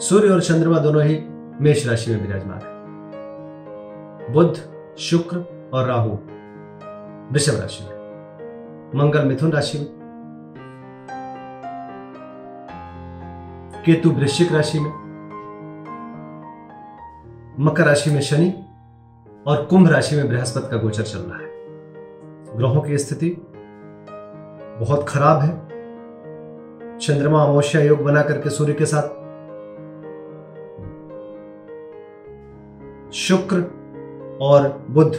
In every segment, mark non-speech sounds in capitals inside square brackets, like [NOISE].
सूर्य और चंद्रमा दोनों ही मेष राशि में विराजमान है। बुध, शुक्र और राहु वृषभ राशि में। मंगल मिथुन राशि में। केतु वृश्चिक राशि में। मकर राशि में शनि और कुंभ राशि में बृहस्पति का गोचर चल रहा है। ग्रहों की स्थिति बहुत खराब है। चंद्रमा अमोष्या योग बना करके सूर्य के साथ शुक्र और बुध।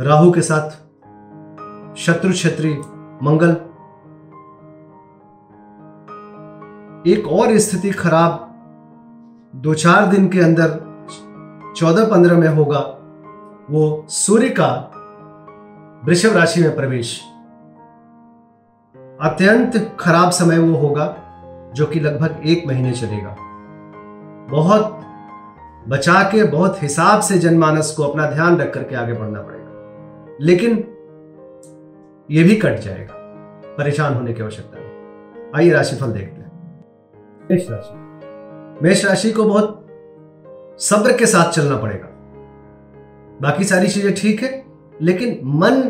राहु के साथ शत्रु क्षेत्री मंगल। एक और स्थिति खराब दो चार दिन के अंदर चौदह पंद्रह में होगा। वो सूर्य का वृषभ राशि में प्रवेश। अत्यंत खराब समय वो होगा, जो कि लगभग एक महीने चलेगा। बहुत बचा के बहुत हिसाब से जनमानस को अपना ध्यान रख करके आगे बढ़ना पड़ेगा। लेकिन यह भी कट जाएगा। परेशान होने की आवश्यकता नहीं। आइए राशिफल देखते हैं। मेष राशि। मेष राशि को बहुत सब्र के साथ चलना पड़ेगा। बाकी सारी चीज़ें ठीक है लेकिन मन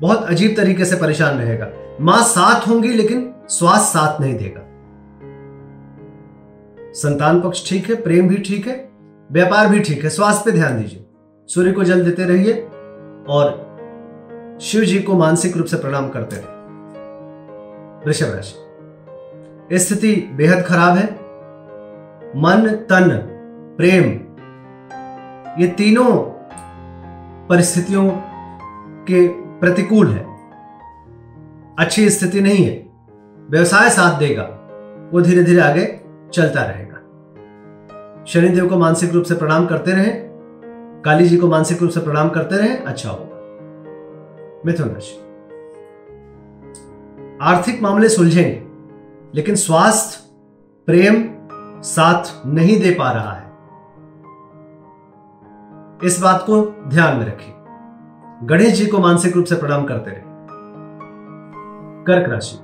बहुत अजीब तरीके से परेशान रहेगा। माँ साथ होंगी लेकिन स्वास्थ्य साथ नहीं देगा। संतान पक्ष ठीक है, प्रेम भी ठीक है, व्यापार भी ठीक है, स्वास्थ्य पे ध्यान दीजिए। सूर्य को जल देते रहिए और शिव जी को मानसिक रूप से प्रणाम करते रहिए। वृषभ राशि। स्थिति बेहद खराब है। मन, तन, प्रेम, ये तीनों परिस्थितियों के प्रतिकूल है। अच्छी स्थिति नहीं है। व्यवसाय साथ देगा, वो धीरे धीरे आगे चलता रहेगा। शनिदेव को मानसिक रूप से प्रणाम करते रहे, काली जी को मानसिक रूप से प्रणाम करते रहे अच्छा होगा। मिथुन राशि। आर्थिक मामले सुलझेंगे, लेकिन स्वास्थ्य, प्रेम, साथ नहीं दे पा रहा है। इस बात को ध्यान में रखिए। गणेश जी को मानसिक रूप से प्रणाम करते रहे कर्क राशि।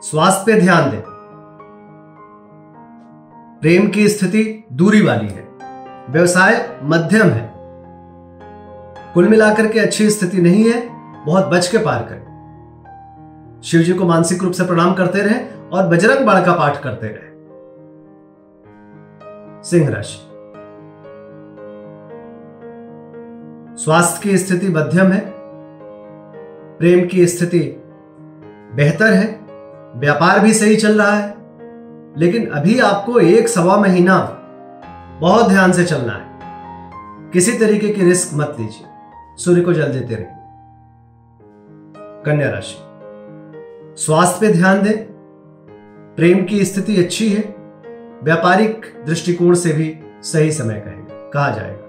स्वास्थ्य पे ध्यान दें। प्रेम की स्थिति दूरी वाली है, व्यवसाय मध्यम है। कुल मिलाकर के अच्छी स्थिति नहीं है, बहुत बच के पार करें। शिव जी को मानसिक रूप से प्रणाम करते रहे और बजरंग बाण का पाठ करते रहे। सिंह राशि। स्वास्थ्य की स्थिति मध्यम है, प्रेम की स्थिति बेहतर है, व्यापार भी सही चल रहा है लेकिन अभी आपको एक सवा महीना बहुत ध्यान से चलना है। किसी तरीके की रिस्क मत लीजिए। सूर्य को जल देते रहिए। कन्या राशि, स्वास्थ्य पे ध्यान दें। प्रेम की स्थिति अच्छी है। व्यापारिक दृष्टिकोण से भी सही समय कहेगा। कहा जाएगा।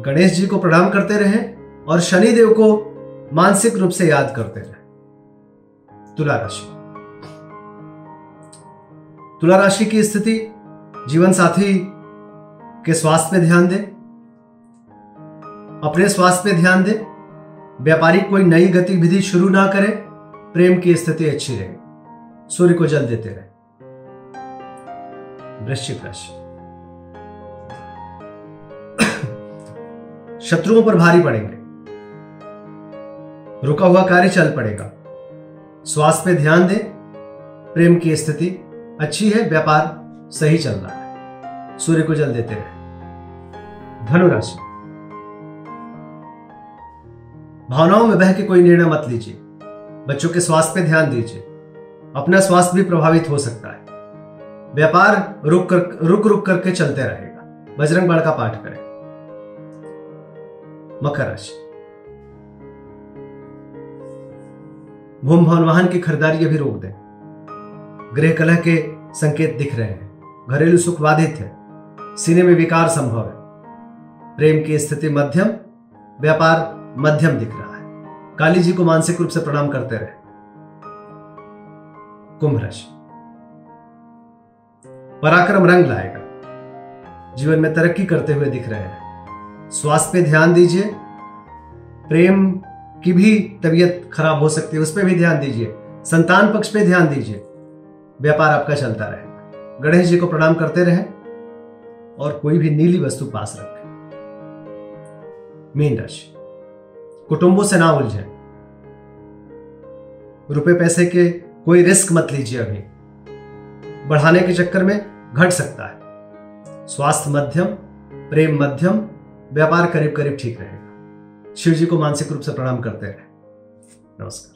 गणेश जी को प्रणाम करते रहें और शनि देव को मानसिक रूप से याद करते रहें। तुला राशि तुला राशि की स्थिति, जीवन साथी के स्वास्थ्य पे ध्यान दें, अपने स्वास्थ्य पे ध्यान दें, व्यापारिक कोई नई गतिविधि शुरू ना करें, प्रेम की स्थिति अच्छी रहे, सूर्य को जल देते रहे। वृश्चिक राशि। [COUGHS] शत्रुओं पर भारी पड़ेंगे। रुका हुआ कार्य चल पड़ेगा। स्वास्थ्य पे ध्यान दें, प्रेम की स्थिति अच्छी है, व्यापार सही चल रहा है। सूर्य को जल देते रहे। धनुराशि। भावनाओं में बह के कोई निर्णय मत लीजिए। बच्चों के स्वास्थ्य पे ध्यान दीजिए। अपना स्वास्थ्य भी प्रभावित हो सकता है। व्यापार रुक कर, रुक रुक करके चलते रहेगा। बजरंग बाण का पाठ करें। मकर राशि। भूम भवन वाहन की खरीदारी अभी रोक दें। गृह कलह के संकेत दिख रहे हैं। घरेलू सुख बाधित है। सीने में विकार संभव है। प्रेम की स्थिति मध्यम, व्यापार मध्यम दिख रहा है। काली जी को मानसिक रूप से प्रणाम करते रहे। कुंभ राशि। पराक्रम रंग लाएगा। जीवन में तरक्की करते हुए दिख रहे हैं। स्वास्थ्य पे ध्यान दीजिए। प्रेम की भी तबीयत खराब हो सकती है, उस पर भी ध्यान दीजिए। संतान पक्ष पे ध्यान दीजिए। व्यापार आपका चलता रहेगा। गणेश जी को प्रणाम करते रहे और कोई भी नीली वस्तु पास रखें। मीन राशि। कुटुंबों से ना उलझे। रुपए पैसे के कोई रिस्क मत लीजिए अभी। बढ़ाने के चक्कर में घट सकता है। स्वास्थ्य मध्यम, प्रेम मध्यम, व्यापार करीब करीब ठीक रहेगा। शिव जी को मानसिक रूप से प्रणाम करते रहे। नमस्कार।